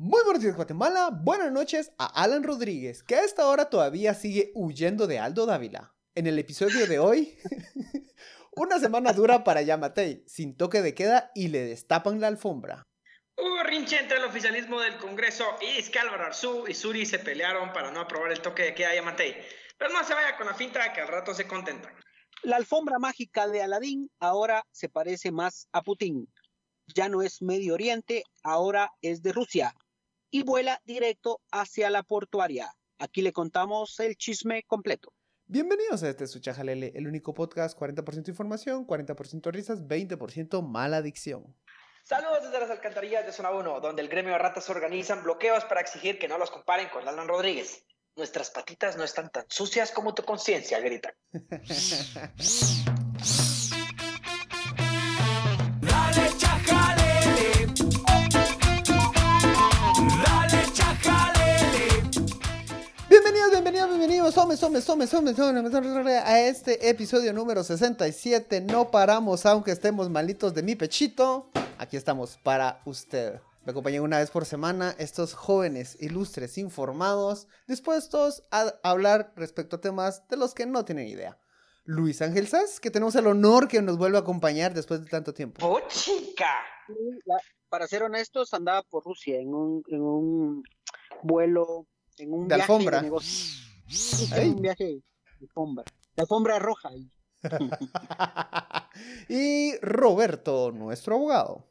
Muy buenos días Guatemala, buenas noches a Alan Rodríguez, que a esta hora todavía sigue huyendo de Aldo Dávila. En el episodio de hoy, una semana dura para Yamatei, sin toque de queda y le destapan la alfombra. Hubo rinche entre el oficialismo del Congreso y es que Álvaro Arzú y Suri se pelearon para no aprobar el toque de queda a Yamatei. Pero no se vaya con la finta que al rato se contentan. La alfombra mágica de Aladín ahora se parece más a Putin. Ya no es Medio Oriente, ahora es de Rusia y vuela directo hacia la portuaria. Aquí le contamos el chisme completo. Bienvenidos a este Suchajalele, el único podcast 40% información, 40% risas, 20% mala adicción. Saludos desde las alcantarillas de Zona 1, donde el gremio de ratas organizan bloqueos para exigir que no los comparen con Alan Rodríguez. Nuestras patitas no están tan sucias como tu conciencia, gritan. hombres, hombres, hombres, hombres, hombres, a este episodio número 67. No paramos aunque estemos malitos de mi pechito. Aquí estamos para usted. Me acompañan una vez por semana estos jóvenes ilustres informados, dispuestos a hablar respecto a temas de los que no tienen idea. Luis Ángel Sass, que tenemos el honor que nos vuelva a acompañar después de tanto tiempo. ¡Oh, chica! Para ser honestos, andaba por Rusia en un, en un vuelo, en un De viaje alfombra. negocio. Sí, Un viaje de alfombra. La alfombra roja. ahí. y Roberto, nuestro abogado.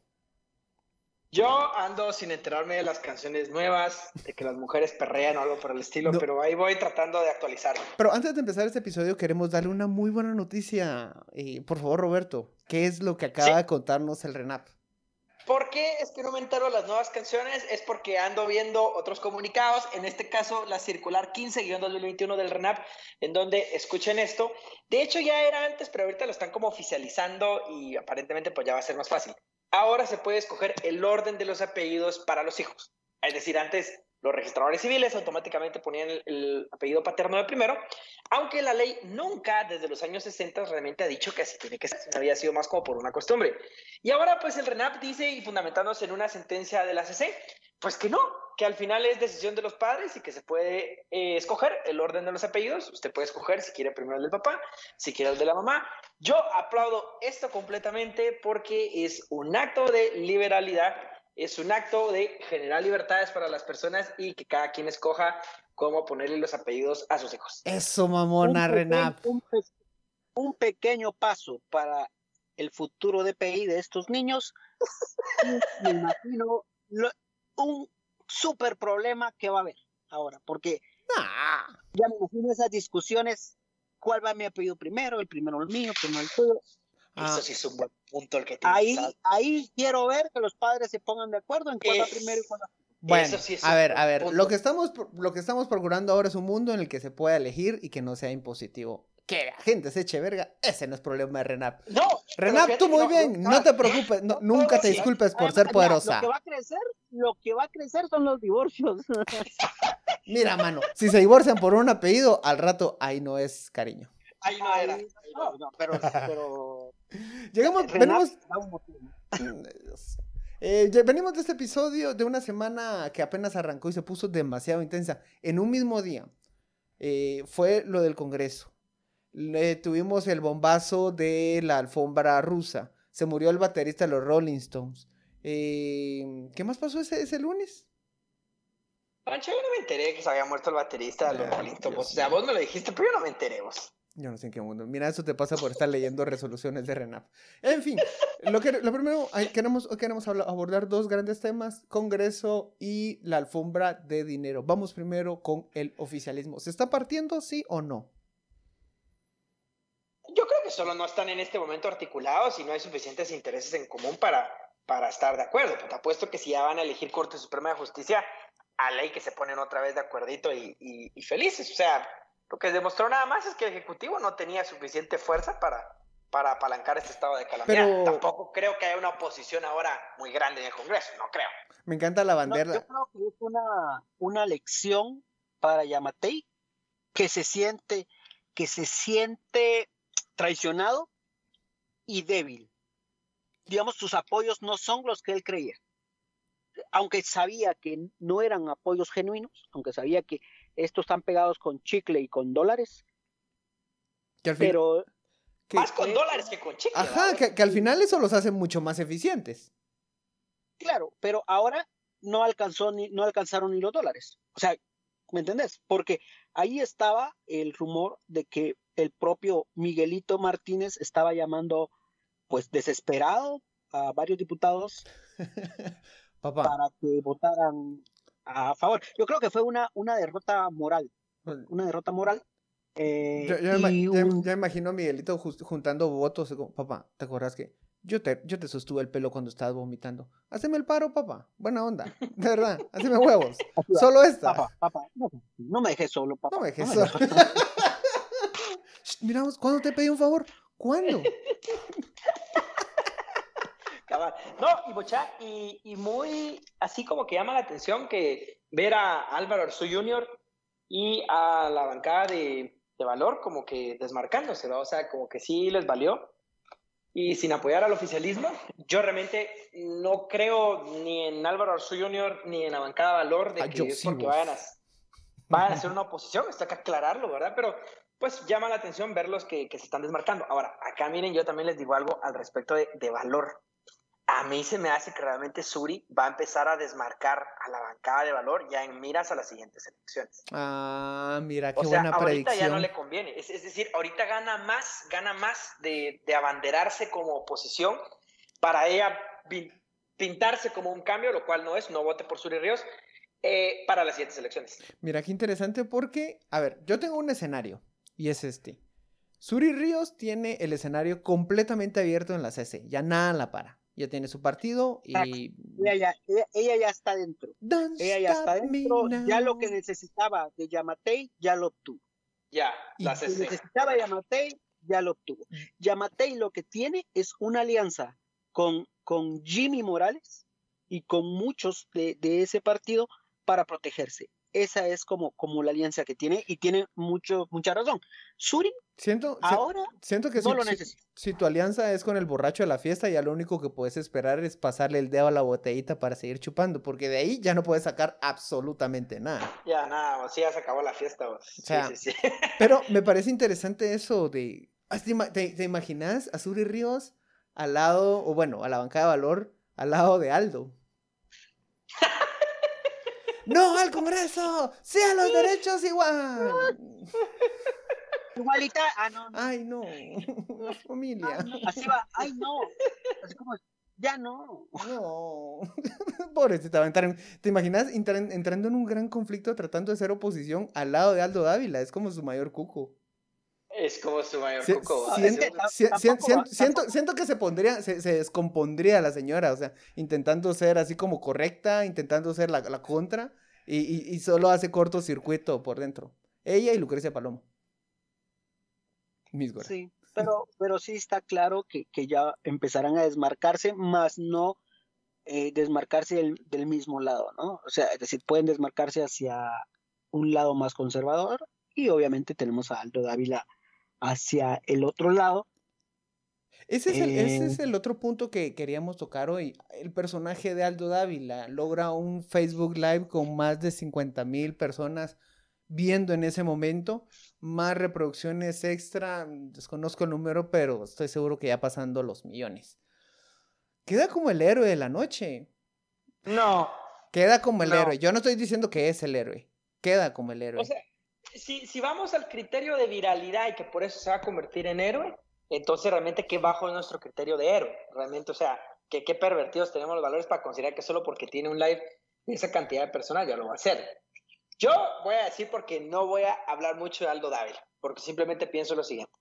Yo ando sin enterarme de las canciones nuevas, de que las mujeres perrean o algo por el estilo, No. pero ahí voy tratando de actualizarme. Pero antes de empezar este episodio queremos darle una muy buena noticia. Eh, por favor, Roberto, ¿qué es lo que acaba Sí. de contarnos el RENAP? ¿Por qué es que no me entero las nuevas canciones? Es porque ando viendo otros comunicados, en este caso la circular 15-2021 del RENAP, en donde escuchen esto. De hecho ya era antes, pero ahorita lo están como oficializando y aparentemente pues ya va a ser más fácil. Ahora se puede escoger el orden de los apellidos para los hijos. Es decir, antes los registradores civiles automáticamente ponían el, el apellido paterno de primero, aunque la ley nunca desde los años 60 realmente ha dicho que así tiene que ser, había sido más como por una costumbre. Y ahora pues el RENAP dice, y fundamentándose en una sentencia de la CC, pues que no, que al final es decisión de los padres y que se puede eh, escoger el orden de los apellidos. Usted puede escoger si quiere primero el del papá, si quiere el de la mamá. Yo aplaudo esto completamente porque es un acto de liberalidad, es un acto de generar libertades para las personas y que cada quien escoja cómo ponerle los apellidos a sus hijos. Eso, mamona, Un RENAP. Un, pe- un pequeño paso para el futuro DPI de estos niños. y me imagino lo- un súper problema que va a haber ahora, porque Ah, ya me imagino esas discusiones. ¿Cuál va mi apellido primero? El primero el mío, el primero el tuyo. Ah, Eso sí es un buen punto el que Ahí, tienes. ahí quiero ver que los padres se pongan de acuerdo en cuál va Es- primero y cuál va Bueno, sí a ver, a ver, punto. lo que, estamos, lo que estamos procurando ahora es un mundo en el que se pueda elegir y que no sea impositivo. Que la gente se eche verga, ese no es problema de RENAP. No, RENAP, tú muy no, bien, no, no te preocupes, no- nunca te disculpes por ser poderosa. Lo que va a crecer, lo que va a crecer son los divorcios. Mira, mano, si se divorcian por un apellido, al rato ahí no es cariño. Ahí no era. Ahí- no, no, pero, pero Llegamos, venimos. Eh, venimos de este episodio de una semana que apenas arrancó y se puso demasiado intensa. En un mismo día eh, fue lo del Congreso. Le- tuvimos el bombazo de la alfombra rusa. Se murió el baterista de los Rolling Stones. Eh, ¿Qué más pasó ese, ese lunes? Pancho, yo no me enteré que se había muerto el baterista de los Rolling Stones. O sea, vos me lo dijiste, pero yo no me enteré vos. Yo no sé en qué mundo. Mira, eso te pasa por estar leyendo resoluciones de RENAP. En fin, lo, que, lo primero, ay, queremos, queremos abordar dos grandes temas, Congreso y la alfombra de dinero. Vamos primero con el oficialismo. ¿Se está partiendo, sí o no? Yo creo que solo no están en este momento articulados y no hay suficientes intereses en común para, para estar de acuerdo. Pero te apuesto que si ya van a elegir Corte Suprema de Justicia, a ley que se ponen otra vez de acuerdito y felices. O sea, lo que demostró nada más es que el Ejecutivo no tenía suficiente fuerza para, para apalancar este estado de calamidad. Pero- Tampoco creo que haya una oposición ahora muy grande en el Congreso, no creo. Me encanta la No, bandera. yo creo que es una, una lección para Yamatei que se siente, que se siente traicionado y débil. Digamos, sus apoyos no son los que él creía. aunque sabía que no eran apoyos genuinos, aunque sabía que estos están pegados con chicle y con dólares, Que al fin- pero que- Más con dólares que con chicle. Ajá, que, que al final eso los hace mucho más eficientes. claro, pero ahora no alcanzó ni, no alcanzaron ni los dólares. O sea, ¿me entendés? Porque ahí estaba el rumor de que el propio Miguelito Martínez estaba llamando, pues desesperado a varios diputados Papá, para que votaran a favor. Yo creo que fue una, una derrota moral, una derrota moral. eh, yo, yo me, y ima- yo- un- yo imagino a Miguelito juntando votos. como, papá, ¿te acuerdas que yo te, yo te sostuve el pelo cuando estabas vomitando? Haceme el paro, papá. Buena onda. De verdad, haceme huevos. Solo esta. Papá, papá, no, no me dejes solo, papá. No me dejes no solo. Shh, Miramos, ¿cuándo te pedí un favor? ¿Cuándo? No, y Bocha, y, y muy así como que llama la atención que ver a Álvaro Arzú Jr. y a la bancada de, de Valor como que desmarcándose, ¿va? O sea, como que sí les valió. Y sin apoyar al oficialismo, yo realmente no creo ni en Álvaro Arzú Jr. ni en la bancada de Valor de Ah, que es porque vayan a, vayan a hacer una oposición, hay que aclararlo, ¿verdad? Pero pues llama la atención verlos que, que se están desmarcando. Ahora, acá miren, yo también les digo algo al respecto de, de Valor. A mí se me hace que realmente Suri va a empezar a desmarcar a la bancada de Valor ya en miras a las siguientes elecciones. Ah, mira, qué O sea, buena ahorita ya no le conviene. Es, es decir, ahorita gana más, gana más de, de abanderarse como oposición para ella pin- pintarse como un cambio, lo cual no es, no vote por Suri Ríos, eh, para las siguientes elecciones. Mira, qué interesante porque, a ver, yo tengo un escenario y es este. Suri Ríos tiene el escenario completamente abierto en la CC, ya nada la para. Ya tiene su partido y... Ella ya, ella, ella ya está dentro. Don't Ella ya está dentro. Ya lo que necesitaba de Yamatei, ya lo obtuvo. Ya, Y la Lo que necesitaba Yamatei, ya lo obtuvo. Mm. Yamatei lo que tiene es una alianza con, con Jimmy Morales y con muchos de, de ese partido para protegerse. Esa es como, como la alianza que tiene y tiene mucho, mucha razón. Suri Siento, si- ahora siento que no si, lo si- si tu alianza es con el borracho de la fiesta, ya lo único que puedes esperar es pasarle el dedo a la botellita para seguir chupando, porque de ahí ya no puedes sacar absolutamente nada. Ya, nada, vos, sí, ya se acabó la fiesta. Sí, sea, sí, sí. Pero me parece interesante eso de... ¿Te, te- imaginas a Suri Ríos al lado, o bueno, a la bancada de valor, al lado de Aldo? ¡No al Congreso! ¡Sí a los derechos igual! Igualita, ah, no, no, ¡Ay, no! La familia. no, así va, ay, no. Así como, ya no. No. Pobrecita, ¿Te imaginas entrando en un gran conflicto tratando de ser oposición al lado de Aldo Dávila? Es como su mayor cuco. Es como su mayor Si- cuco. vos. siento, es que siento- va- siento- tampoco- siento que se pondría, se, se descompondría la señora, o sea, intentando ser así como correcta, intentando ser la, la contra, y, y- y solo hace cortocircuito por dentro. Ella y Lucrecia Palomo. Mis güeras. Sí, pero, pero sí está claro que, que ya empezarán a desmarcarse, más no eh, desmarcarse del, del mismo lado, ¿no? O sea, es decir, pueden desmarcarse hacia un lado más conservador y obviamente tenemos a Aldo Dávila hacia el otro lado. Ese es, el, ese es Eh, el otro punto que queríamos tocar hoy. El personaje de Aldo Dávila logra un Facebook Live con más de 50 mil personas viendo en ese momento, más reproducciones extra, mm, desconozco el número, pero estoy seguro que ya pasando los millones. Queda como el héroe de la noche. No. Queda como el No. héroe. Yo no estoy diciendo que es el héroe. Queda como el héroe. O sea, si, si vamos al criterio de viralidad y que por eso se va a convertir en héroe, entonces realmente qué bajo es nuestro criterio de héroe. Realmente, o sea, que qué pervertidos tenemos los valores para considerar que solo porque tiene un live de esa cantidad de personas ya lo va a hacer. Yo voy a decir porque no voy a hablar mucho de Aldo Dávila, porque simplemente pienso lo siguiente.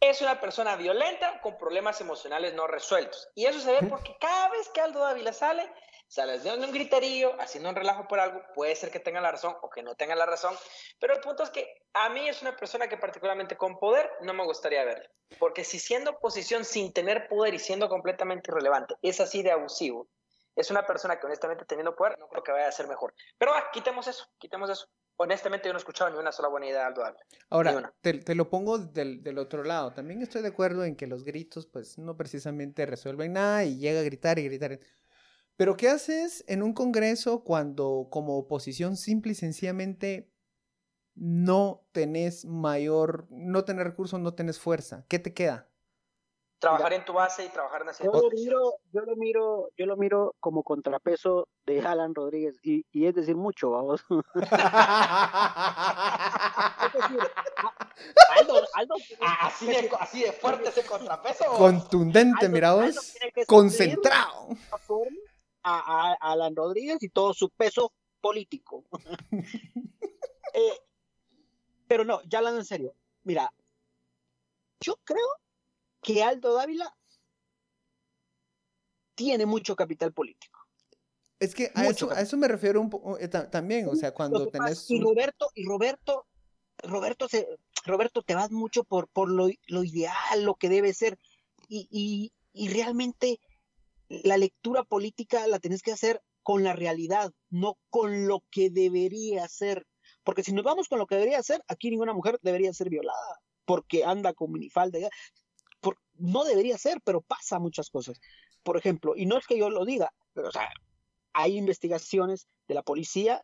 Es una persona violenta con problemas emocionales no resueltos. Y eso se ve porque cada vez que Aldo Dávila sale, sale dando un griterío, haciendo un relajo por algo, puede ser que tenga la razón o que no tenga la razón, pero el punto es que a mí es una persona que particularmente con poder no me gustaría verla. Porque si siendo oposición sin tener poder y siendo completamente irrelevante es así de abusivo, es una persona que honestamente teniendo poder no creo que vaya a ser mejor. Pero ah, quitemos eso, quitemos eso. Honestamente yo no he escuchado ni una sola buena idea de Aldo Dávila. Ahora, te, te lo pongo del, del otro lado. También estoy de acuerdo en que los gritos, pues, no precisamente resuelven nada y llega a gritar y gritar. Pero ¿qué haces en un congreso cuando como oposición simple y sencillamente no tenés mayor, no tenés recursos, no tenés fuerza? ¿Qué te queda? Trabajar en tu base y trabajar en Yo hacer lo miro, yo lo miro, yo lo miro como contrapeso de Alan Rodríguez y, y es decir mucho, vamos. Aldo, Aldo, Ah, así, de, así de fuerte ese contrapeso. Contundente, mira vos. Concentrado. A, a- Alan Rodríguez y todo su peso político. Eh, pero no, ya hablando en serio, mira, yo creo que Aldo Dávila tiene mucho capital político. Es que a eso, a eso me refiero un poco también, o sea, cuando tenés... y Roberto, y Roberto, Roberto se, Roberto, te vas mucho por, por lo, lo ideal, lo que debe ser, y, y, y realmente la lectura política la tenés que hacer con la realidad, no con lo que debería ser. Porque si nos vamos con lo que debería ser, aquí ninguna mujer debería ser violada, porque anda con minifalda. no debería ser, pero pasa muchas cosas. Por ejemplo, y no es que yo lo diga, pero hay investigaciones de la policía,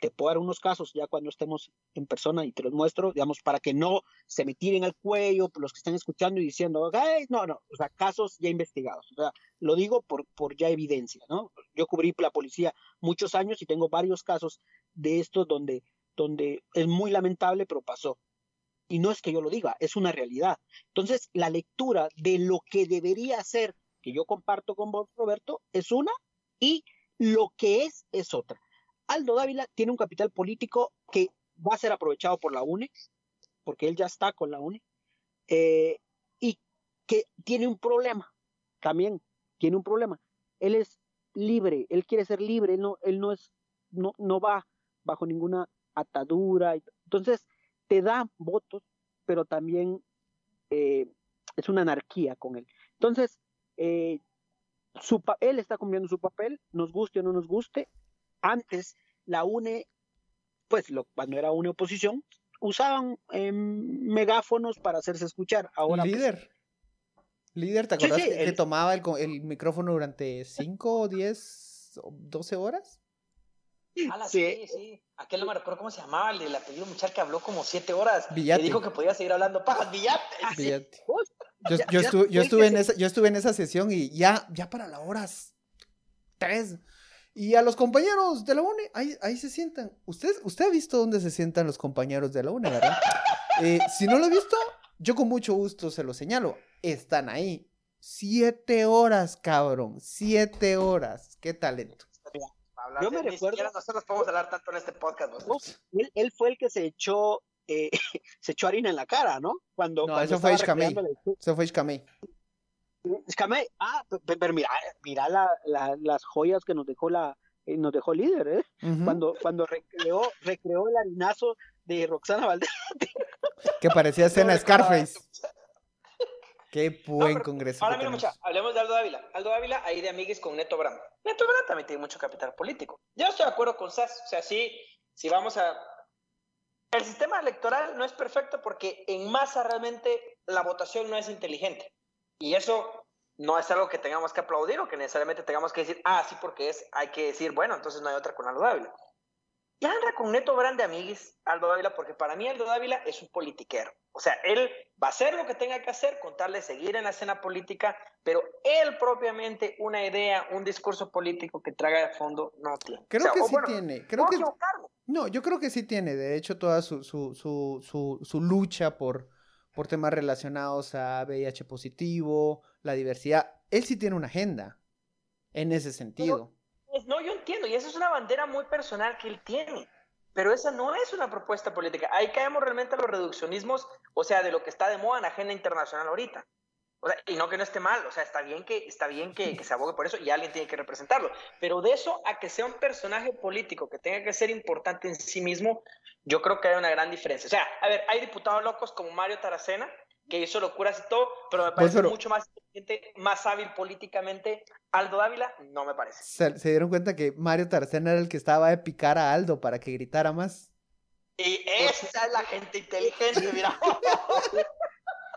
te puedo dar unos casos ya cuando estemos en persona y te los muestro, digamos, para que no se me tiren al cuello los que están escuchando y diciendo, "Ay, no, no, o sea, casos ya investigados. O sea, lo digo por, por ya evidencia, ¿no? Yo cubrí la policía muchos años y tengo varios casos de estos donde, donde es muy lamentable, pero pasó. Y no es que yo lo diga, es una realidad. Entonces, la lectura de lo que debería ser, que yo comparto con vos, Roberto, es una, y lo que es es otra. Aldo Dávila tiene un capital político que va a ser aprovechado por la UNE, porque él ya está con la UNE, eh, y que tiene un problema, también tiene un problema. Él es libre, él quiere ser libre, él no, es, no, va bajo ninguna atadura. Entonces, te da votos, pero también eh, es una anarquía con él. Entonces, eh, su él está cumpliendo su papel, nos guste o no nos guste. Antes, la UNE, pues lo, cuando era UNE oposición, usaban em, megáfonos para hacerse escuchar. Ahora, pues, líder. Líder, ¿te Sí, sí, que, que el- tomaba el, micrófono durante 5, 10, 12 horas? Ala, Sí. sí, sí. Aquel no me recuerdo cómo se llamaba, el del apellido muchacho que habló como siete horas. Villate. Y dijo que podía seguir hablando pajas. Villate. Fíjate. pues, Yo, estuve, yo, estuve en esa, yo estuve en esa sesión y ya, ya para las horas 3. Y a los compañeros de la UNE, ahí, ahí se sientan. ¿Usted, usted ha visto dónde se sientan los compañeros de la UNE, verdad? Eh, si no lo ha visto, yo con mucho gusto se lo señalo. Están ahí. Siete horas, cabrón. Siete horas. Qué talento. Hablar Yo me ni recuerdo- siquiera nosotros podemos hablar tanto en este podcast. vos. Vos, él, él fue el que se echó, eh, se echó harina en la cara, ¿no? Cuando, No, cuando eso fue estaba Ishkamei. recreando la- Eso fue Ishkamei, ah, pe- pe- pero, mira, mira la- la- las joyas que nos dejó la, eh, nos dejó el líder, ¿eh? Cuando, cuando recreó, recreó el harinazo de Roxana Valdés. Que parecía escena No Scarface. Qué buen pero congreso. Ahora mira, mucha, hablemos de Aldo Dávila. Aldo Dávila, ahí de amigues con Neto Brand. Neto Brand también tiene mucho capital político. Yo estoy de acuerdo con SAS. O sea, sí, si vamos a. El sistema electoral no es perfecto porque en masa realmente la votación no es inteligente. Y eso no es algo que tengamos que aplaudir o que necesariamente tengamos que decir, ah, sí, porque es, hay que decir, bueno, entonces no hay otra con Aldo Dávila. Ya anda con Neto Brand de amiguis, Aldo Dávila, porque para mí Aldo Dávila es un politiquero. O sea, él va a hacer lo que tenga que hacer, contarle seguir en la escena política, pero él propiamente una idea, un discurso político que traga de fondo no tiene. Creo O sea, que sí bueno, tiene. Creo que, no, yo creo que sí tiene. De hecho, toda su, su, su, su lucha por, por temas relacionados a VIH positivo, la diversidad. Él sí tiene una agenda en ese sentido. Pues no, yo entiendo, y esa es una bandera muy personal que él tiene, pero esa no es una propuesta política. Ahí caemos realmente a los reduccionismos, o sea, de lo que está de moda en la agenda internacional ahorita. O sea, y no que no esté mal, o sea, está bien que, está bien que, que se abogue por eso y alguien tiene que representarlo, pero de eso a que sea un personaje político que tenga que ser importante en sí mismo, yo creo que hay una gran diferencia. O sea, a ver, hay diputados locos como Mario Taracena, que hizo locuras y todo, pero me parece Pues, pero- mucho más más hábil políticamente. Aldo Dávila, no me parece. Se, se dieron cuenta que Mario Tarcena era el que estaba de picar a Aldo para que gritara más. Y esa es la gente inteligente, mira.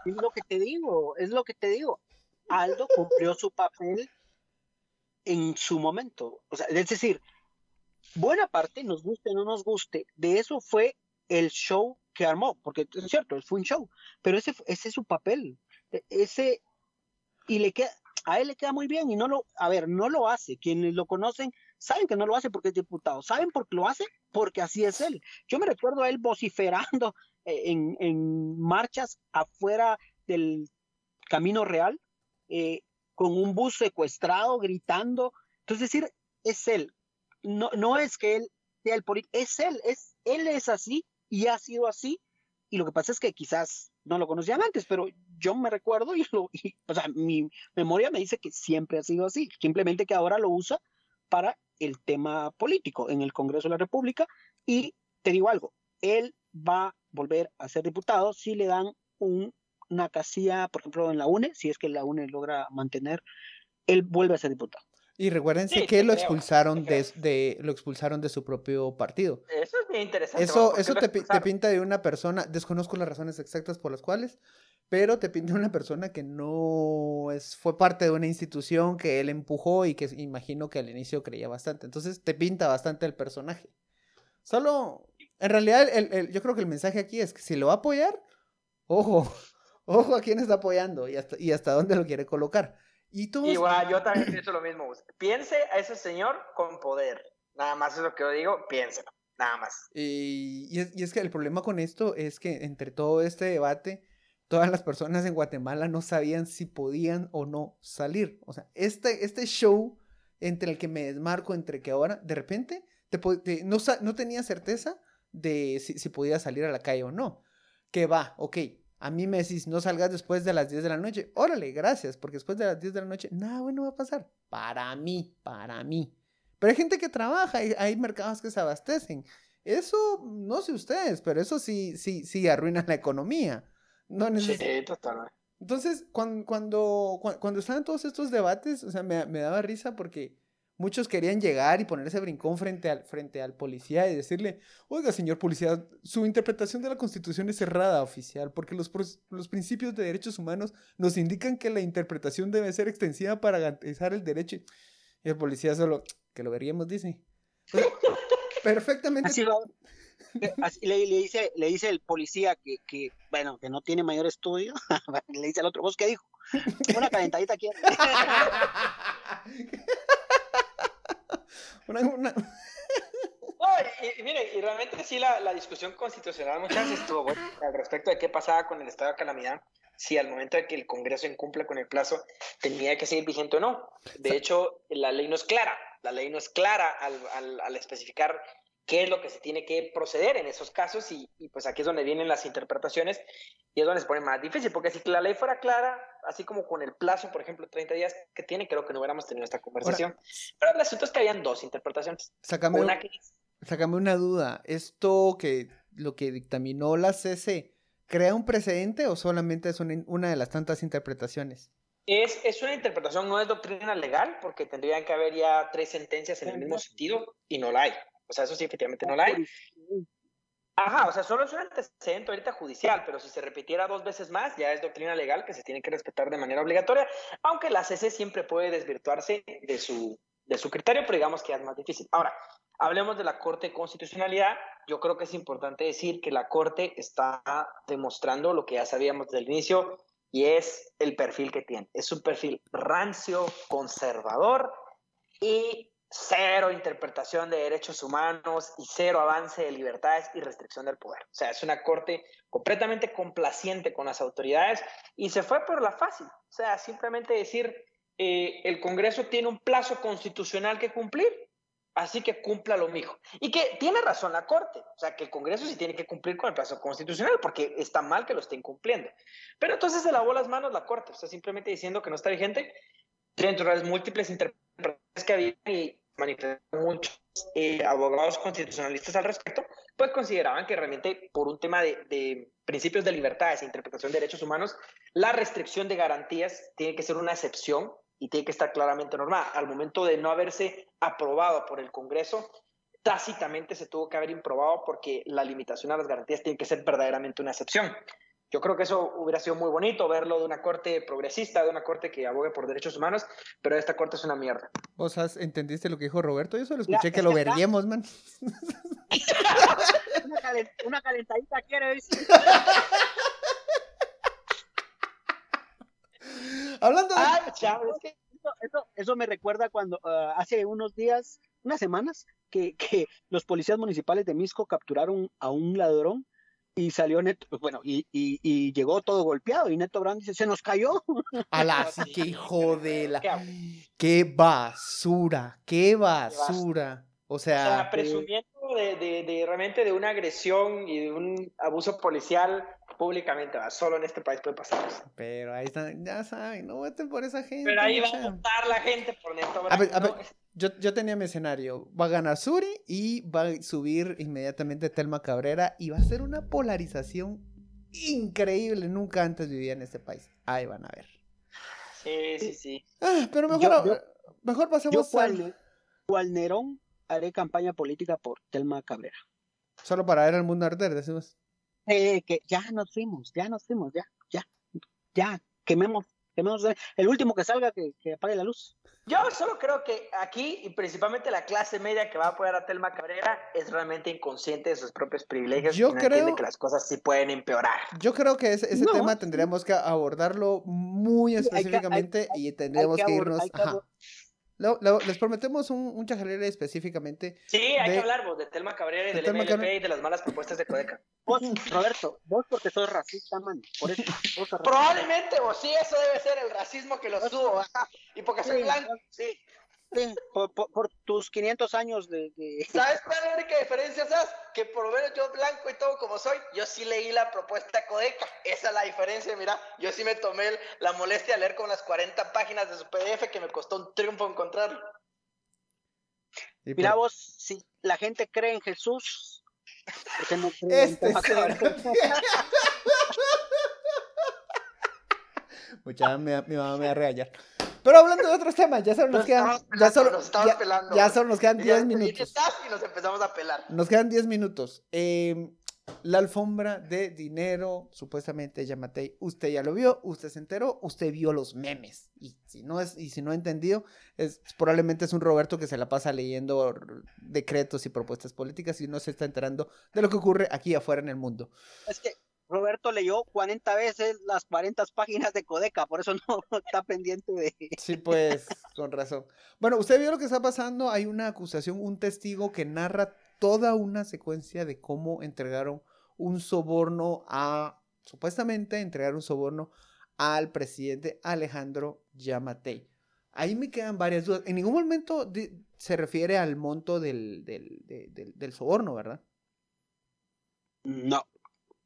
Es lo que te digo, es lo que te digo. Aldo cumplió su papel en su momento. O sea, es decir, buena parte, nos guste o no nos guste, de eso fue el show que armó, porque es cierto, fue un show, pero ese, ese es su papel. E- Ese, y le queda, a él le queda muy bien y no lo, a ver, no lo hace. Quienes lo conocen saben que no lo hace porque es diputado, saben por qué lo hace porque así es él. Yo me recuerdo a él vociferando en, en marchas afuera del Camino Real, eh, con un bus secuestrado, gritando. Entonces, es decir, es él. No, no es que él sea el político, es él, es, él es así y ha sido así. Y lo que pasa es que quizás no lo conocían antes, pero yo me recuerdo y, lo, y, o sea, mi memoria me dice que siempre ha sido así, simplemente que ahora lo usa para el tema político en el Congreso de la República. Y te digo algo, él va a volver a ser diputado si le dan un, una casilla, por ejemplo, en la UNE, si es que la UNE logra mantener, él vuelve a ser diputado. Y recuérdense Sí, que lo expulsaron de, lo expulsaron de su propio partido. Eso es bien interesante. Eso, ¿por qué eso te, te pinta de una persona, desconozco las razones exactas por las cuales, pero te pinta de una persona que no es, fue parte de una institución que él empujó y que imagino que al inicio creía bastante. Entonces te pinta bastante el personaje. Solo, en realidad, el- el- yo creo que el mensaje aquí es que si lo va a apoyar, ojo, ojo a quién está apoyando y hasta, y hasta dónde lo quiere colocar. Y todos, Igual, yo también pienso lo mismo. Piense a ese señor con poder. Nada más es lo que yo digo, piénselo. Nada más. Y, y es, y es que el problema con esto es que entre todo este debate, todas las personas en Guatemala no sabían si podían o no salir. O sea, este, este show entre el que me desmarco, entre que ahora, de repente, te, te- no, no tenía certeza de si, si podía salir a la calle o no. Que va, ok, a mí me decís, no salgas después de las 10 de la noche. Órale, gracias, porque después de las 10 de la noche, nada bueno va a pasar. Para mí, para mí. Pero hay gente que trabaja, hay, hay mercados que se abastecen. Eso, no sé ustedes, pero eso sí, sí, sí arruina la economía. No neces- Sí, totalmente. Entonces, cuando, cuando, cua- cuando estaban todos estos debates, o sea, me, me daba risa porque muchos querían llegar y ponerse brincón frente al, frente al policía y decirle, oiga, señor policía, su interpretación de la Constitución es cerrada, oficial, porque los, los principios de derechos humanos nos indican que la interpretación debe ser extensiva para garantizar el derecho. Y el policía solo, que lo veríamos, dice. O sea, perfectamente. Así lo- eh, así le, le dice, le dice el policía que, que, bueno, que no tiene mayor estudio, le dice al otro, ¿vos qué dijo? Una calentadita aquí. Una- una- No, y, y mire, y realmente sí la, la discusión constitucional muchas veces estuvo buena al respecto de qué pasaba con el estado de calamidad, si al momento de que el Congreso incumple con el plazo tenía que seguir vigente o no. De hecho, la ley no es clara, la ley no es clara al, al- al especificar qué es lo que se tiene que proceder en esos casos y, y pues aquí es donde vienen las interpretaciones y es donde se pone más difícil, porque si la ley fuera clara, así como con el plazo, por ejemplo, 30 días que tiene, creo que no hubiéramos tenido esta conversación. Pero el asunto es que habían dos interpretaciones. Sácame, Una que sácame una duda. ¿Esto que lo que dictaminó la CC crea un precedente o solamente es una, una de las tantas interpretaciones? Es, es una interpretación, no es doctrina legal, porque tendrían que haber ya tres sentencias en el mismo sentido y no la hay. O sea, eso sí, efectivamente no la hay. Ajá, o sea, solo es un antecedente ahorita judicial, pero si se repitiera dos veces más, ya es doctrina legal que se tiene que respetar de manera obligatoria, aunque la CC siempre puede desvirtuarse de su, de su criterio, pero digamos que ya es más difícil. Ahora, hablemos de la Corte de Constitucionalidad. Yo creo que es importante decir que la Corte está demostrando lo que ya sabíamos desde el inicio, y es el perfil que tiene. Es un perfil rancio, conservador y cero interpretación de derechos humanos y cero avance de libertades y restricción del poder. O sea, es una corte completamente complaciente con las autoridades y se fue por la fácil. O sea, simplemente decir, eh, el Congreso tiene un plazo constitucional que cumplir, así que cumpla lo mijo. Y que tiene razón la Corte, o sea, que el Congreso sí tiene que cumplir con el plazo constitucional porque está mal que lo esté incumpliendo. Pero entonces se lavó las manos la Corte, o sea, simplemente diciendo que no está vigente dentro de las múltiples interpretaciones que había y manifestaron muchos eh, abogados constitucionalistas al respecto, pues consideraban que realmente por un tema de, de principios de libertades e interpretación de derechos humanos, la restricción de garantías tiene que ser una excepción y tiene que estar claramente normada. Al momento de no haberse aprobado por el Congreso, tácitamente se tuvo que haber improbado porque la limitación a las garantías tiene que ser verdaderamente una excepción. Yo creo que eso hubiera sido muy bonito verlo de una corte progresista, de una corte que abogue por derechos humanos, pero esta corte es una mierda. ¿Vos has- entendiste lo que dijo Roberto? Yo solo Ya, escuché que lo veríamos, man. Una, calen- una calentadita quiere decir. Hablando de... Ay, chavo, es que Eso, eso, eso me recuerda cuando ah, hace unos días, unas semanas, que, que los policías municipales de Misco capturaron a un ladrón y salió Neto, bueno, y, y, y llegó todo golpeado y Neto Brand dice, se nos cayó. A la sí, qué hijo de la... ¿Qué basura, qué basura. O O sea, presumiendo de, de- de realmente de una agresión y de un abuso policial públicamente, va, solo en este país puede pasar eso. pero ahí están, ya saben, no voten por esa gente. Pero ahí va a votar la gente por Neto A ver, a ver, ¿no? Yo, yo tenía mi escenario. Va a ganar Suri y va a subir inmediatamente Telma Cabrera y va a ser una polarización increíble. Nunca antes vivía en este país. Ahí van a ver. Sí, sí, sí. Ah, pero mejor, Yo- yo- mejor Yo pasemos cual, al- cual Nerón haré campaña política por Telma Cabrera. solo para ver al mundo arder, decimos. Eh, que ya nos fuimos, ya nos fuimos, ya, ya, ya, quememos, quememos. El último que salga que, que apague la luz. Yo solo creo que aquí, y principalmente la clase media que va a apoyar a Telma Cabrera, es realmente inconsciente de sus propios privilegios Yo y no entiende creo- que las cosas sí pueden empeorar. Yo creo que ese, ese No, tema tendríamos que abordarlo muy hay que- hay- específicamente y tendríamos que, abor- irnos. hay que ajá. Lo- lo- les prometemos un, un chajalere específicamente. Sí, hay De- que hablar vos, de Telma Cabrera y de del MLP Cabrera. y de las malas propuestas de Codeca. Vos, Roberto, vos porque sos racista, man. Por eso, vos. Probablemente, vos sí, eso debe ser el racismo que lo subo. Y porque soy Sí, blanco, sí. Por, por- por tus 500 años de... de- ¿Sabes cuál es la única diferencia, Sas? Que por lo menos yo blanco y todo como soy, yo sí leí la propuesta de Codeca. Esa es la diferencia, mira. Yo sí me tomé el- la molestia de leer con las 40 páginas de su PDF que me costó un triunfo encontrarlo. Y Mira por- vos, si la gente cree en Jesús, ¿por qué no cree en Este. Cabrera? Mucha, mi, mi mamá me va a regañar. Pero hablando de otros temas, ya solo nos Nos quedan. Ya solo, nos estamos ya, pelando. ya solo nos quedan Ya 10 te minutos. y nos empezamos a pelar. Nos quedan 10 minutos. Eh, la alfombra de dinero, supuestamente Yamatei, usted ya lo vio, usted se enteró, usted vio los memes. Y si no es, y si no ha entendido, es, probablemente es un Roberto que se la pasa leyendo decretos y propuestas políticas y no se está enterando de lo que ocurre aquí afuera en el mundo. Es que Roberto leyó 40 veces las 40 páginas de Codeca, por eso no está pendiente de... Sí, pues, con razón. Bueno, usted vio lo que está pasando. Hay una acusación, un testigo que narra toda una secuencia de cómo entregaron un soborno a, supuestamente entregaron un soborno al presidente Alejandro Yamatei. Ahí me quedan varias dudas. En ningún momento se refiere al monto del, del, de- del- del soborno, ¿verdad? No.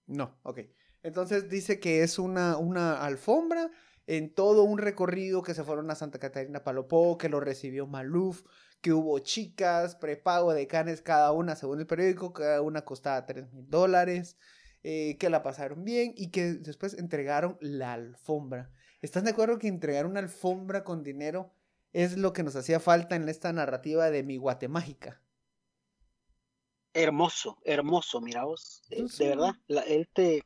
No, ok. Entonces dice que es una, una alfombra en todo un recorrido que se fueron a Santa Catarina Palopó, que lo recibió Maluf, que hubo chicas, prepago de canes cada una, según el periódico, cada una costaba 3 mil dólares, eh, que la pasaron bien y que después entregaron la alfombra. ¿Están de acuerdo que entregar una alfombra con dinero es lo que nos hacía falta en esta narrativa de mi Guatemágica? Hermoso, hermoso, mira vos. eh, Sí. De verdad, la- este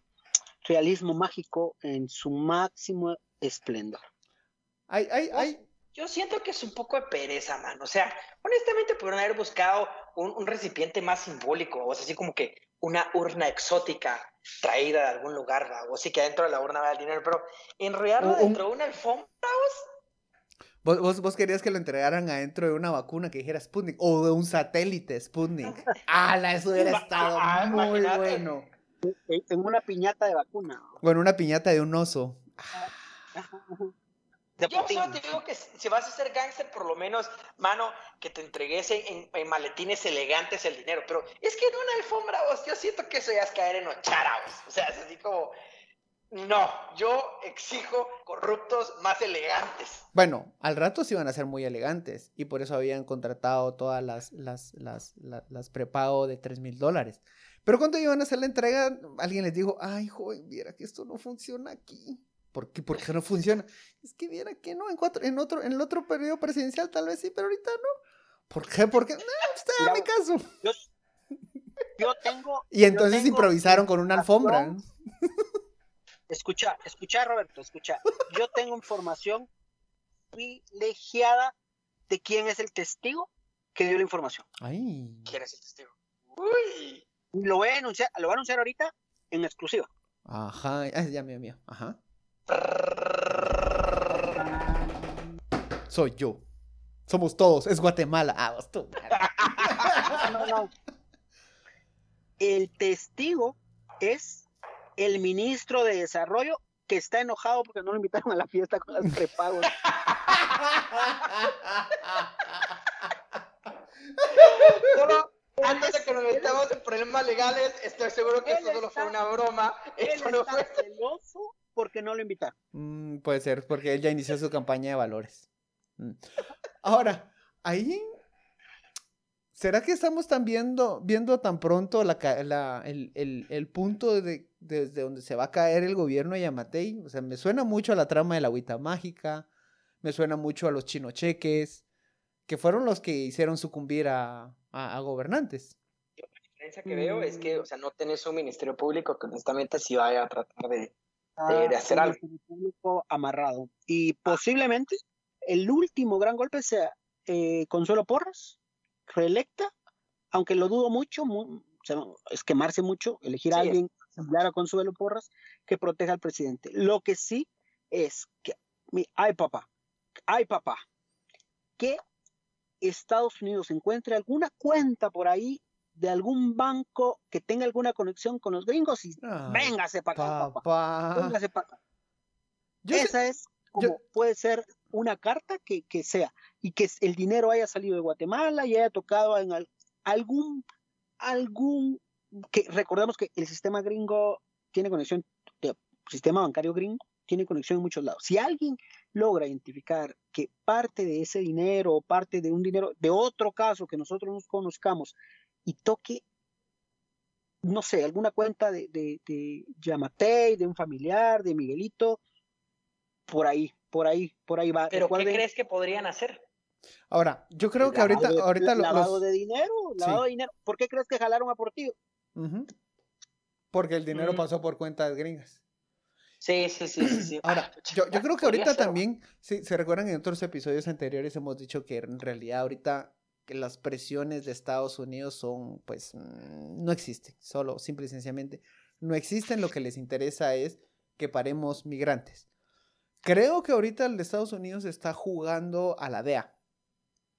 realismo mágico en su máximo esplendor. Hay, hay, hay, Yo siento que es un poco de pereza, man. O sea, honestamente pudieron haber buscado un, un recipiente más simbólico, o sea, así como que una urna exótica traída de algún lugar, ¿va? o sí que adentro de la urna va el dinero, pero enrollarlo Un- un- dentro de una alfombra, Vos, vos, vos querías que lo entregaran adentro de una vacuna que dijera Sputnik o de un satélite Sputnik. ¡Hala! Eso hubiera estado Ah, muy imagínate. bueno. En una piñata de vacuna. Bueno, una piñata de un oso. De Yo solo te digo que si vas a ser gángster, por lo menos, mano, que te entregues en, en maletines elegantes el dinero. Pero es que en una alfombra, vos, yo siento que eso ya es caer en ochara, vos. O sea, es así como, no, yo exijo corruptos más elegantes. Bueno, al rato sí iban a ser muy elegantes y por eso habían contratado todas las, las, las, la- las prepago de 3 mil dólares. Pero cuando iban a hacer la entrega, alguien les dijo, ay, joven, viera que esto no funciona aquí. ¿Por qué, ¿Por qué no funciona? Es que viera que no, en, cuatro, en, otro, en el otro periodo presidencial tal vez sí, pero ahorita no. ¿Por qué? Porque, no, usted Mira, hágame caso. Yo, yo tengo. Y entonces tengo improvisaron con una alfombra. Escucha, escucha, Roberto, escucha. Yo tengo información privilegiada de quién es el testigo que dio la información. Ay. ¿Quién es el testigo? Uy. Lo voy a anunciar, lo voy a anunciar ahorita en exclusiva. Ajá. Ah, ya mío, mío. Ajá. Soy yo. Somos todos. Es Guatemala. Ah, vos tú. No, no. El testigo es el ministro de Desarrollo que está enojado porque no lo invitaron a la fiesta con las prepagos. Solo antes de que nos metamos en problemas legales, estoy seguro que esto solo fue una broma. Esto no fue. celoso porque no lo invitaron. Mm, puede ser, porque él ya inició su campaña de valores. Mm. Ahora, ahí. ¿Será que estamos tan viendo, viendo tan pronto la, ca- la- el, el- el punto de, desde donde se va a caer el gobierno de Yamatei? O sea, me suena mucho a la trama de la agüita mágica, me suena mucho a los chinocheques, que fueron los que hicieron sucumbir a, a- a gobernantes. La diferencia que veo es que, o sea, no tenés un ministerio público que honestamente sí vaya a tratar de. De- de hacer Ah, algo. público amarrado. Y posiblemente el último gran golpe sea eh, Consuelo Porras, reelecta, aunque lo dudo mucho, es quemarse mucho, elegir a Sí, alguien similar a Consuelo Porras que proteja al presidente. Lo que sí es que, mi, ay papá, ay papá, que Estados Unidos encuentre alguna cuenta por ahí de algún banco que tenga alguna conexión con los gringos y Ay, véngase para acá, papá. Papá. Véngase para acá. Yo sé- Esa es como puede ser una carta que, que sea y que el dinero haya salido de Guatemala y haya tocado en al- algún algún que recordemos que el sistema gringo tiene conexión el sistema bancario gringo tiene conexión en muchos lados. Si alguien logra identificar que parte de ese dinero o parte de un dinero de otro caso que nosotros nos conozcamos y toque no sé, alguna cuenta de, de, de Yamatei, de un familiar, de Miguelito, por ahí, por ahí, por ahí va. Pero ¿qué crees que podrían hacer? Ahora, yo creo que ahorita, de- ahorita lo- lavado los... de dinero, lavado Sí. de dinero. ¿Por qué crees que jalaron a Portillo? Ujú. Porque el dinero Mm. pasó por cuentas gringas. Sí, sí, sí, sí. sí. Ahora, Ah, yo, yo creo que ahorita ser, también, si se recuerdan en otros episodios anteriores hemos dicho que en realidad ahorita que las presiones de Estados Unidos son, pues, mm, no existen, solo, simple y sencillamente, no existen, lo que les interesa es que paremos migrantes. Creo que ahorita el de Estados Unidos está jugando a la DEA.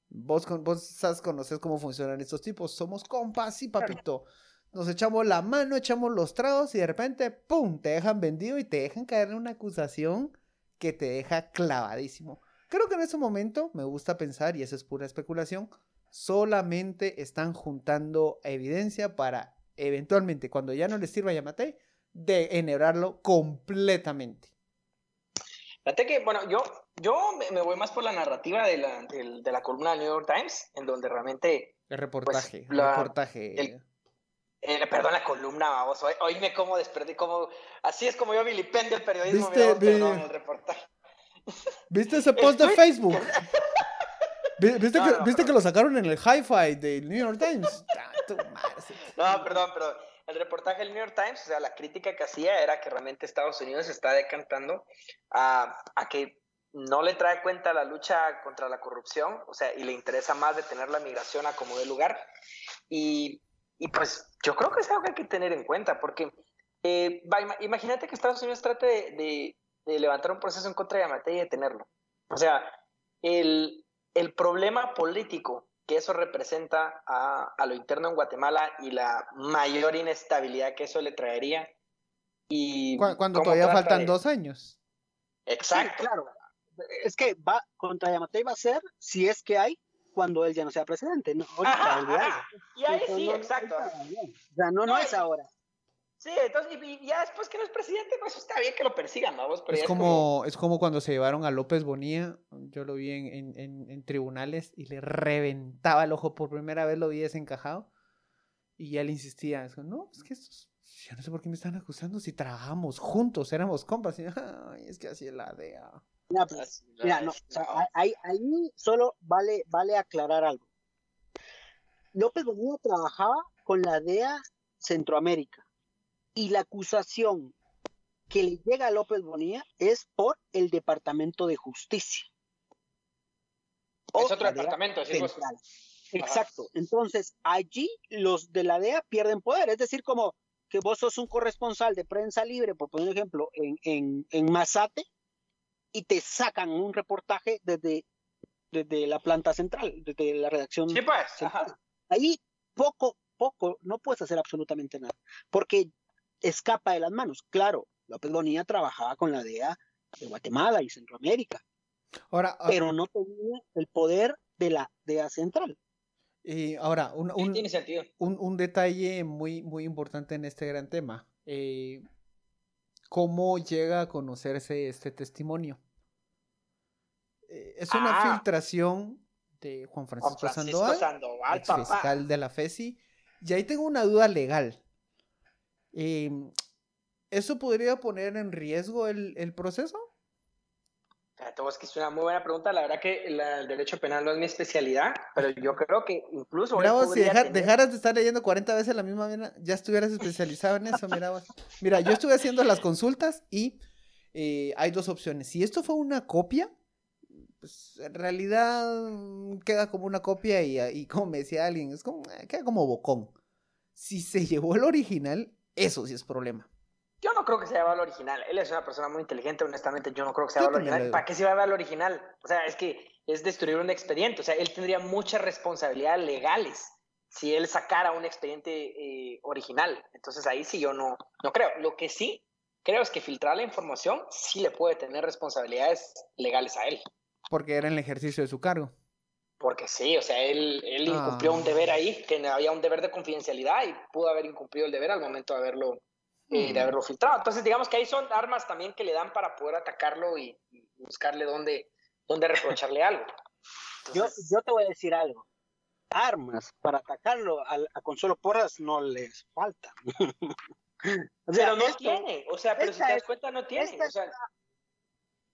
Vos, con, vos sabes, conoces cómo funcionan estos tipos. Somos compas, sí, papito. Nos echamos la mano, echamos los tragos y de repente, ¡pum!, te dejan vendido y te dejan caer en una acusación que te deja clavadísimo. Creo que en ese momento, me gusta pensar, y eso es pura especulación, solamente están juntando evidencia para eventualmente, cuando ya no les sirva a Yamatei, de enhebrarlo completamente. Fíjate que, bueno, yo, yo me- voy más por la narrativa de la, de la columna del New York Times, en donde realmente, El reportaje, Pues, la- reportaje. el- eh, perdón, la columna, vamos, hoy, hoy me como desperdí, como, así es como yo vilipendio el periodismo, ¿Viste? Vi- el reportaje. ¿Viste ese post de Facebook? Vi- ¿Viste, No, que, no, ¿viste que lo sacaron en el hi-fi del New York Times? Ah. No, perdón, perdón. El reportaje del New York Times, o sea, la crítica que hacía era que realmente Estados Unidos está decantando a, a que no le trae cuenta la lucha contra la corrupción, o sea, y le interesa más detener la migración a como de lugar. Y, y pues yo creo que es algo que hay que tener en cuenta, porque eh, va, ima- imagínate que Estados Unidos trate de, de- de levantar un proceso en contra de Yamate y detenerlo. O sea, el, el problema político que eso representa a, a lo interno en Guatemala y la mayor inestabilidad que eso le traería. Y Cu- Cuando todavía faltan de- dos años. Exacto. Sí, claro. Es que va contra Yamatei va a ser si es que hay cuando él ya no sea presidente. No, ahorita, Ajá, olvídalo. ajá. Y ahí sí, no, exacto. no. O sea, no, no No, es ahora. Sí, entonces, y, y ya después que no es presidente, pues está bien que lo persigan, vamos, pero Es ya como, es como cuando se llevaron a López Bonilla, yo lo vi en, en- en- en tribunales y le reventaba el ojo por primera vez, lo vi desencajado. Y él insistía, es como, no, es que estos, yo no sé por qué me están acusando si trabajamos juntos, éramos compas. Y, Ay, es que así es la DEA. Mira, pues, mira, no, o sea, no. ahí, ahí solo vale, vale aclarar algo. López Bonilla trabajaba con la DEA Centroamérica y la acusación que le llega a López Bonilla es por el Departamento de Justicia. Es otro departamento, vos. central. Exacto. Entonces, allí los de la DEA pierden poder. Es decir, como que vos sos un corresponsal de prensa libre, por poner un ejemplo, en, en, en Mazate, y te sacan un reportaje desde, desde la planta central, desde la redacción Sí, pues. Ahí poco, poco, no puedes hacer absolutamente nada, porque escapa de las manos. Claro, López Bonilla trabajaba con la DEA de Guatemala y Centroamérica, Ahora, ah, pero no tenía el poder de la DEA central. y ahora un, Sí, un- tiene sentido. un, un detalle muy, muy importante en este gran tema. eh, ¿Cómo llega a conocerse este testimonio? Eh, es una Ah. filtración de Juan Francisco, Juan Francisco Sandoval, Sandoval, ex papá. fiscal de la FESI. Y ahí tengo una duda legal. Eh, ¿Eso podría poner en riesgo el, el proceso? Fíjate vos que es una muy buena pregunta. La verdad que la- el derecho penal no es mi especialidad, pero yo creo que incluso. Mira vos, si tener- dejaras de estar leyendo 40 veces la misma vaina, ya estuvieras especializado en eso, mira vos. Mira, yo estuve haciendo las consultas y eh, hay dos opciones. Si esto fue una copia, pues en realidad mm, queda como una copia y, y como me decía alguien, es como, eh, queda como bocón. Si se llevó el original, eso sí es problema. Yo no creo que se lleve al original. Él es una persona muy inteligente, honestamente. Yo no creo que se Yo lleve al también original. ¿Para qué se va a al original? O sea, es que es destruir un expediente. O sea, él tendría muchas responsabilidades legales si él sacara un expediente eh, original. Entonces ahí sí yo no, no creo. Lo que sí creo es que filtrar la información sí le puede tener responsabilidades legales a él. Porque era en el ejercicio de su cargo. Sí, o sea, él, él Ah. incumplió un deber ahí, que había un deber de confidencialidad y pudo haber incumplido el deber al momento de haberlo, eh, de Hmm. haberlo filtrado. Entonces, digamos que ahí son armas también que le dan para poder atacarlo y, y buscarle dónde, dónde reprocharle algo. Yo, Entonces, yo te voy a decir algo. Armas para atacarlo al- a, Consuelo Porras no les falta. o sea, pero no esto- tiene, o sea, pero si te das cuenta, no tiene. esta O sea,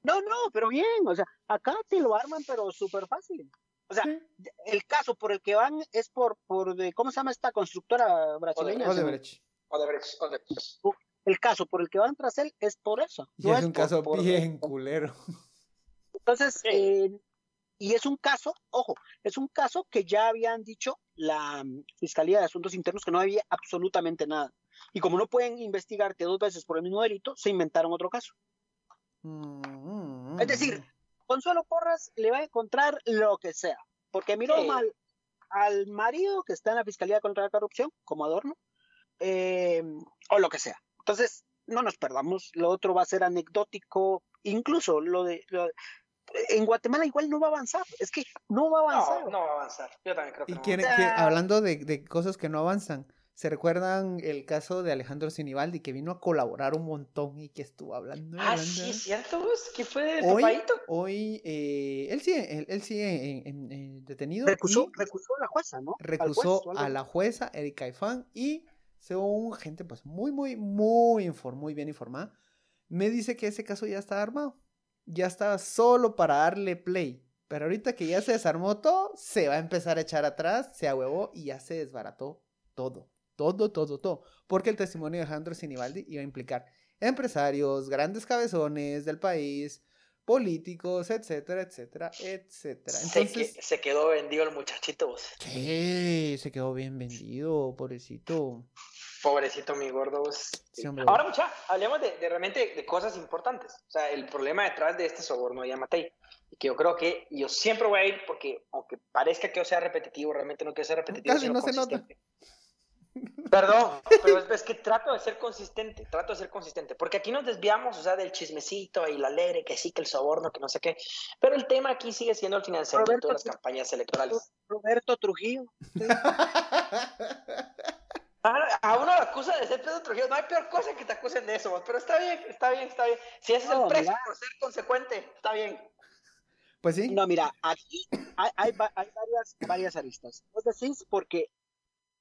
No, no, pero bien, o sea, acá te lo arman, pero súper fácil. O sea, Sí. el caso por el que van es por, por de, ¿cómo se llama esta constructora brasileña? Odebrecht. Odebrecht, Odebrecht. El caso por el que van tras él es por eso. Y no es un por- caso por- bien culero. Entonces, Sí. eh, y es un caso, ojo, es un caso que ya habían dicho la mm, Fiscalía de Asuntos Internos que no había absolutamente nada. Y como no pueden investigarte dos veces por el mismo delito, se inventaron otro caso. Mm, Es decir, Consuelo Porras le va a encontrar lo que sea, porque miró Sí. mal al marido que está en la Fiscalía contra la Corrupción, como adorno, eh, o lo que sea. Entonces, no nos perdamos, lo otro va a ser anecdótico, incluso lo de... lo de- en Guatemala igual no va a avanzar, es que no va a avanzar. No, no va a avanzar. Yo también creo que Y no. sea- quiere- hablando de, de cosas que no avanzan, ¿se recuerdan el caso de Alejandro Sinibaldi que vino a colaborar un montón y que estuvo hablando? Ah, hablando? sí, es cierto, vos. ¿Qué fue de Hoy, papadito? hoy eh, él sigue, él, él sigue en- en- en detenido Recusó, recusó a la jueza, ¿no? Juez recusó a la jueza Erika Ifán y según gente pues muy, muy, muy, muy bien informada, me dice que ese caso ya está armado. Ya estaba solo para darle play. Pero ahorita que ya se desarmó todo, se va a empezar a echar atrás, se ahuevó y ya se desbarató todo. Todo, todo, todo. Porque el testimonio de Alejandro Sinibaldi iba a implicar empresarios, grandes cabezones del país, políticos, etcétera, etcétera, etcétera. Se, Entonces, se quedó vendido el muchachito, vos. ¿qué? Se quedó bien vendido, pobrecito. Pobrecito mi gordo. Sí. Ahora, mucha, hablemos de, de realmente de cosas importantes. O sea, el problema detrás de este soborno de Yamatei. Que yo creo que yo siempre voy a ir porque, aunque parezca que yo sea repetitivo, realmente no quiero ser repetitivo. Casi no se nota. Perdón, pero es, es que trato de ser consistente, trato de ser consistente, porque aquí nos desviamos, o sea, del chismecito y la alegre, que sí, que el soborno, que no sé qué, pero el tema aquí sigue siendo el financiamiento Roberto, de las campañas electorales. Roberto Trujillo. Ah, A uno lo acusa de ser Pedro Trujillo. No hay peor cosa que te acusen de eso, vos, pero está bien, está bien, está bien. Si ese es el precio mira. por ser consecuente, está bien. Pues sí. No, mira, aquí hay, hay va- hay varias, varias aristas. Vos decís porque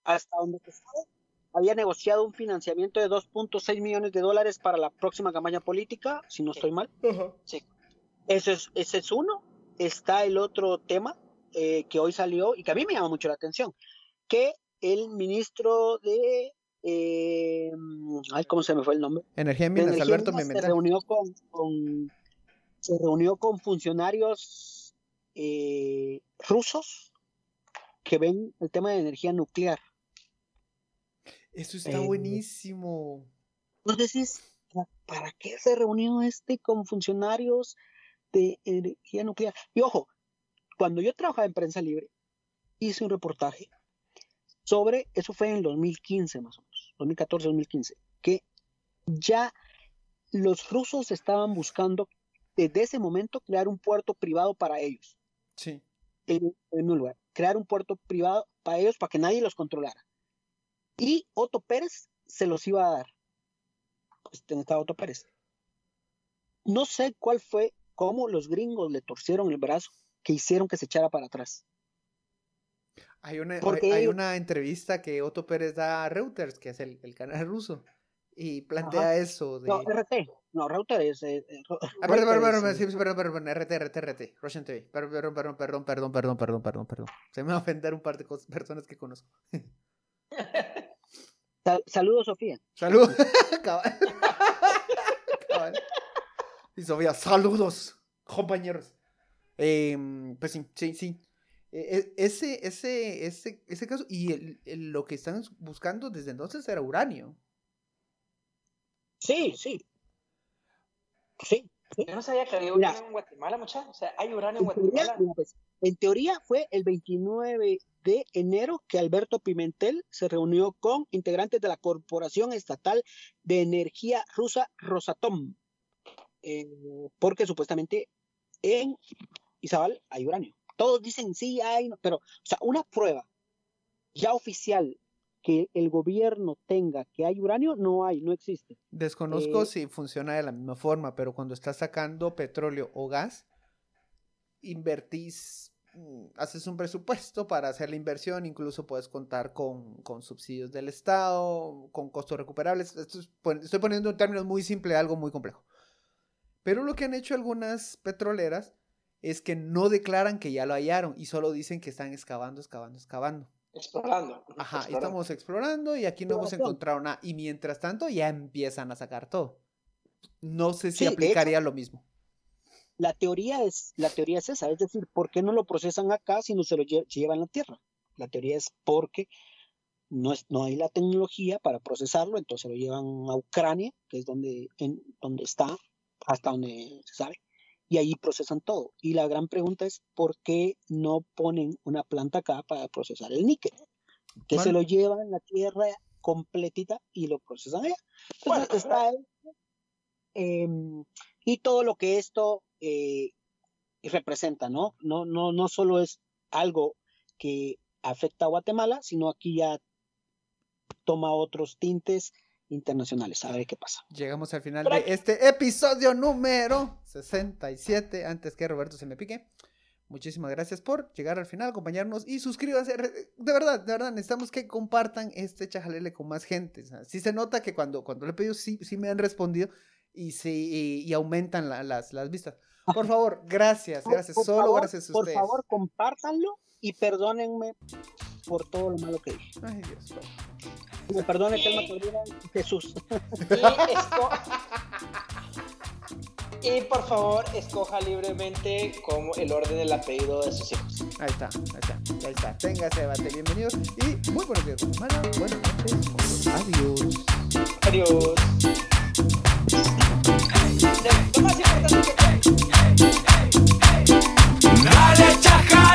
hasta donde se sabe, había negociado un financiamiento de 2.6 millones de dólares para la próxima campaña política, si no estoy mal. Sí. Ese es, ese es uno. Está el otro tema eh, que hoy salió y que a mí me llama mucho la atención, que el ministro de eh, ay, ¿cómo se me fue el nombre? Energía Minas, Energía Alberto Minas se reunió con, con- se reunió con funcionarios eh, rusos que ven el tema de energía nuclear. Eso está Eh, buenísimo. Entonces decís, ¿pa- ¿para qué se reunió este con funcionarios de energía nuclear? Y ojo, cuando yo trabajaba en prensa libre, hice un reportaje sobre, eso fue en 2015 más o menos, 2014-2015, que ya los rusos estaban buscando desde ese momento crear un puerto privado para ellos, Sí. en, en un lugar, crear un puerto privado para ellos para que nadie los controlara. Y Otto Pérez se los iba a dar. Este, estaba Otto Pérez. No sé cuál fue, cómo los gringos le torcieron el brazo que hicieron que se echara para atrás. Hay una, hay, una entrevista que Otto Pérez da a Reuters, que es el, el canal ruso, y plantea eso. De... No, RT. No, Reuters. Eh, ah, perdón, perdón, perdón, sí. perdón, perdón, RT, RT, RT, Russian TV. Perdón, perdón, perdón, perdón, perdón, perdón, perdón, perdón. Se me va a ofender un par de personas que conozco sal- Saludos, Sofía. Saludos. Cabal. Cabal. Y Sofía, saludos, compañeros. Em, pues sí, sí, sí. E- e- Ese, ese, ese, ese caso, y el- el- lo que están buscando desde entonces era uranio. Sí, sí. Sí. Yo no sabía que había uranio en Guatemala, muchachos. O sea, hay uranio en Guatemala. pues, en teoría fue el 29 de enero que Alberto Pimentel se reunió con integrantes de la Corporación Estatal de Energía Rusa Rosatom, eh, porque supuestamente en Izabal hay uranio. Todos dicen sí hay, no, pero, o sea, una prueba ya oficial que el gobierno tenga que hay uranio, no hay, no existe. Desconozco Eh, si funciona de la misma forma, pero cuando estás sacando petróleo o gas, invertís, haces un presupuesto para hacer la inversión, incluso puedes contar con, con subsidios del Estado, con costos recuperables. Esto es pon- estoy poniendo en términos muy simples algo muy complejo. Pero lo que han hecho algunas petroleras es que no declaran que ya lo hallaron y solo dicen que están excavando, excavando, excavando. Explorando. Ajá, explorando. estamos explorando y aquí no hemos encontrado nada. Y mientras tanto ya empiezan a sacar todo. No sé si Sí, de hecho- aplicaría lo mismo. La teoría es, la teoría es esa, es decir, ¿por qué no lo procesan acá si no se lo lle- llevan a la tierra? La teoría es porque no, es, no hay la tecnología para procesarlo, entonces lo llevan a Ucrania, que es donde, en, donde está, hasta donde se sabe, y ahí procesan todo. Y la gran pregunta es, ¿por qué no ponen una planta acá para procesar el níquel? Que se lo llevan en la tierra completita y lo procesan allá. Bueno, Entonces está em, y todo lo que esto eh, representa, ¿no? No, no, no solo es algo que afecta a Guatemala, sino aquí ya toma otros tintes internacionales. A ver qué pasa. Llegamos al final de este episodio número 67. Antes que Roberto se me pique. Muchísimas gracias por llegar al final, acompañarnos y suscríbanse. De verdad, de verdad, necesitamos que compartan este chajalele con más gente. O sea, sí se nota que cuando, cuando le he pedido, sí, sí me han respondido y, se, y, y aumentan la, las, las vistas. Por favor, gracias, gracias, por, por solo favor, gracias a ustedes. Por favor, compártanlo y perdónenme por todo lo malo que dije. Ay, Dios. Me perdone, Telma Cordera, Jesús. Y, y, por favor, escoja libremente como el orden del apellido de sus hijos. Ahí está, ahí está, ahí está. Tenga ese debate, bienvenidos y muy buenos días, semana. Buenas noches, adiós. Adiós. Dale, chaja.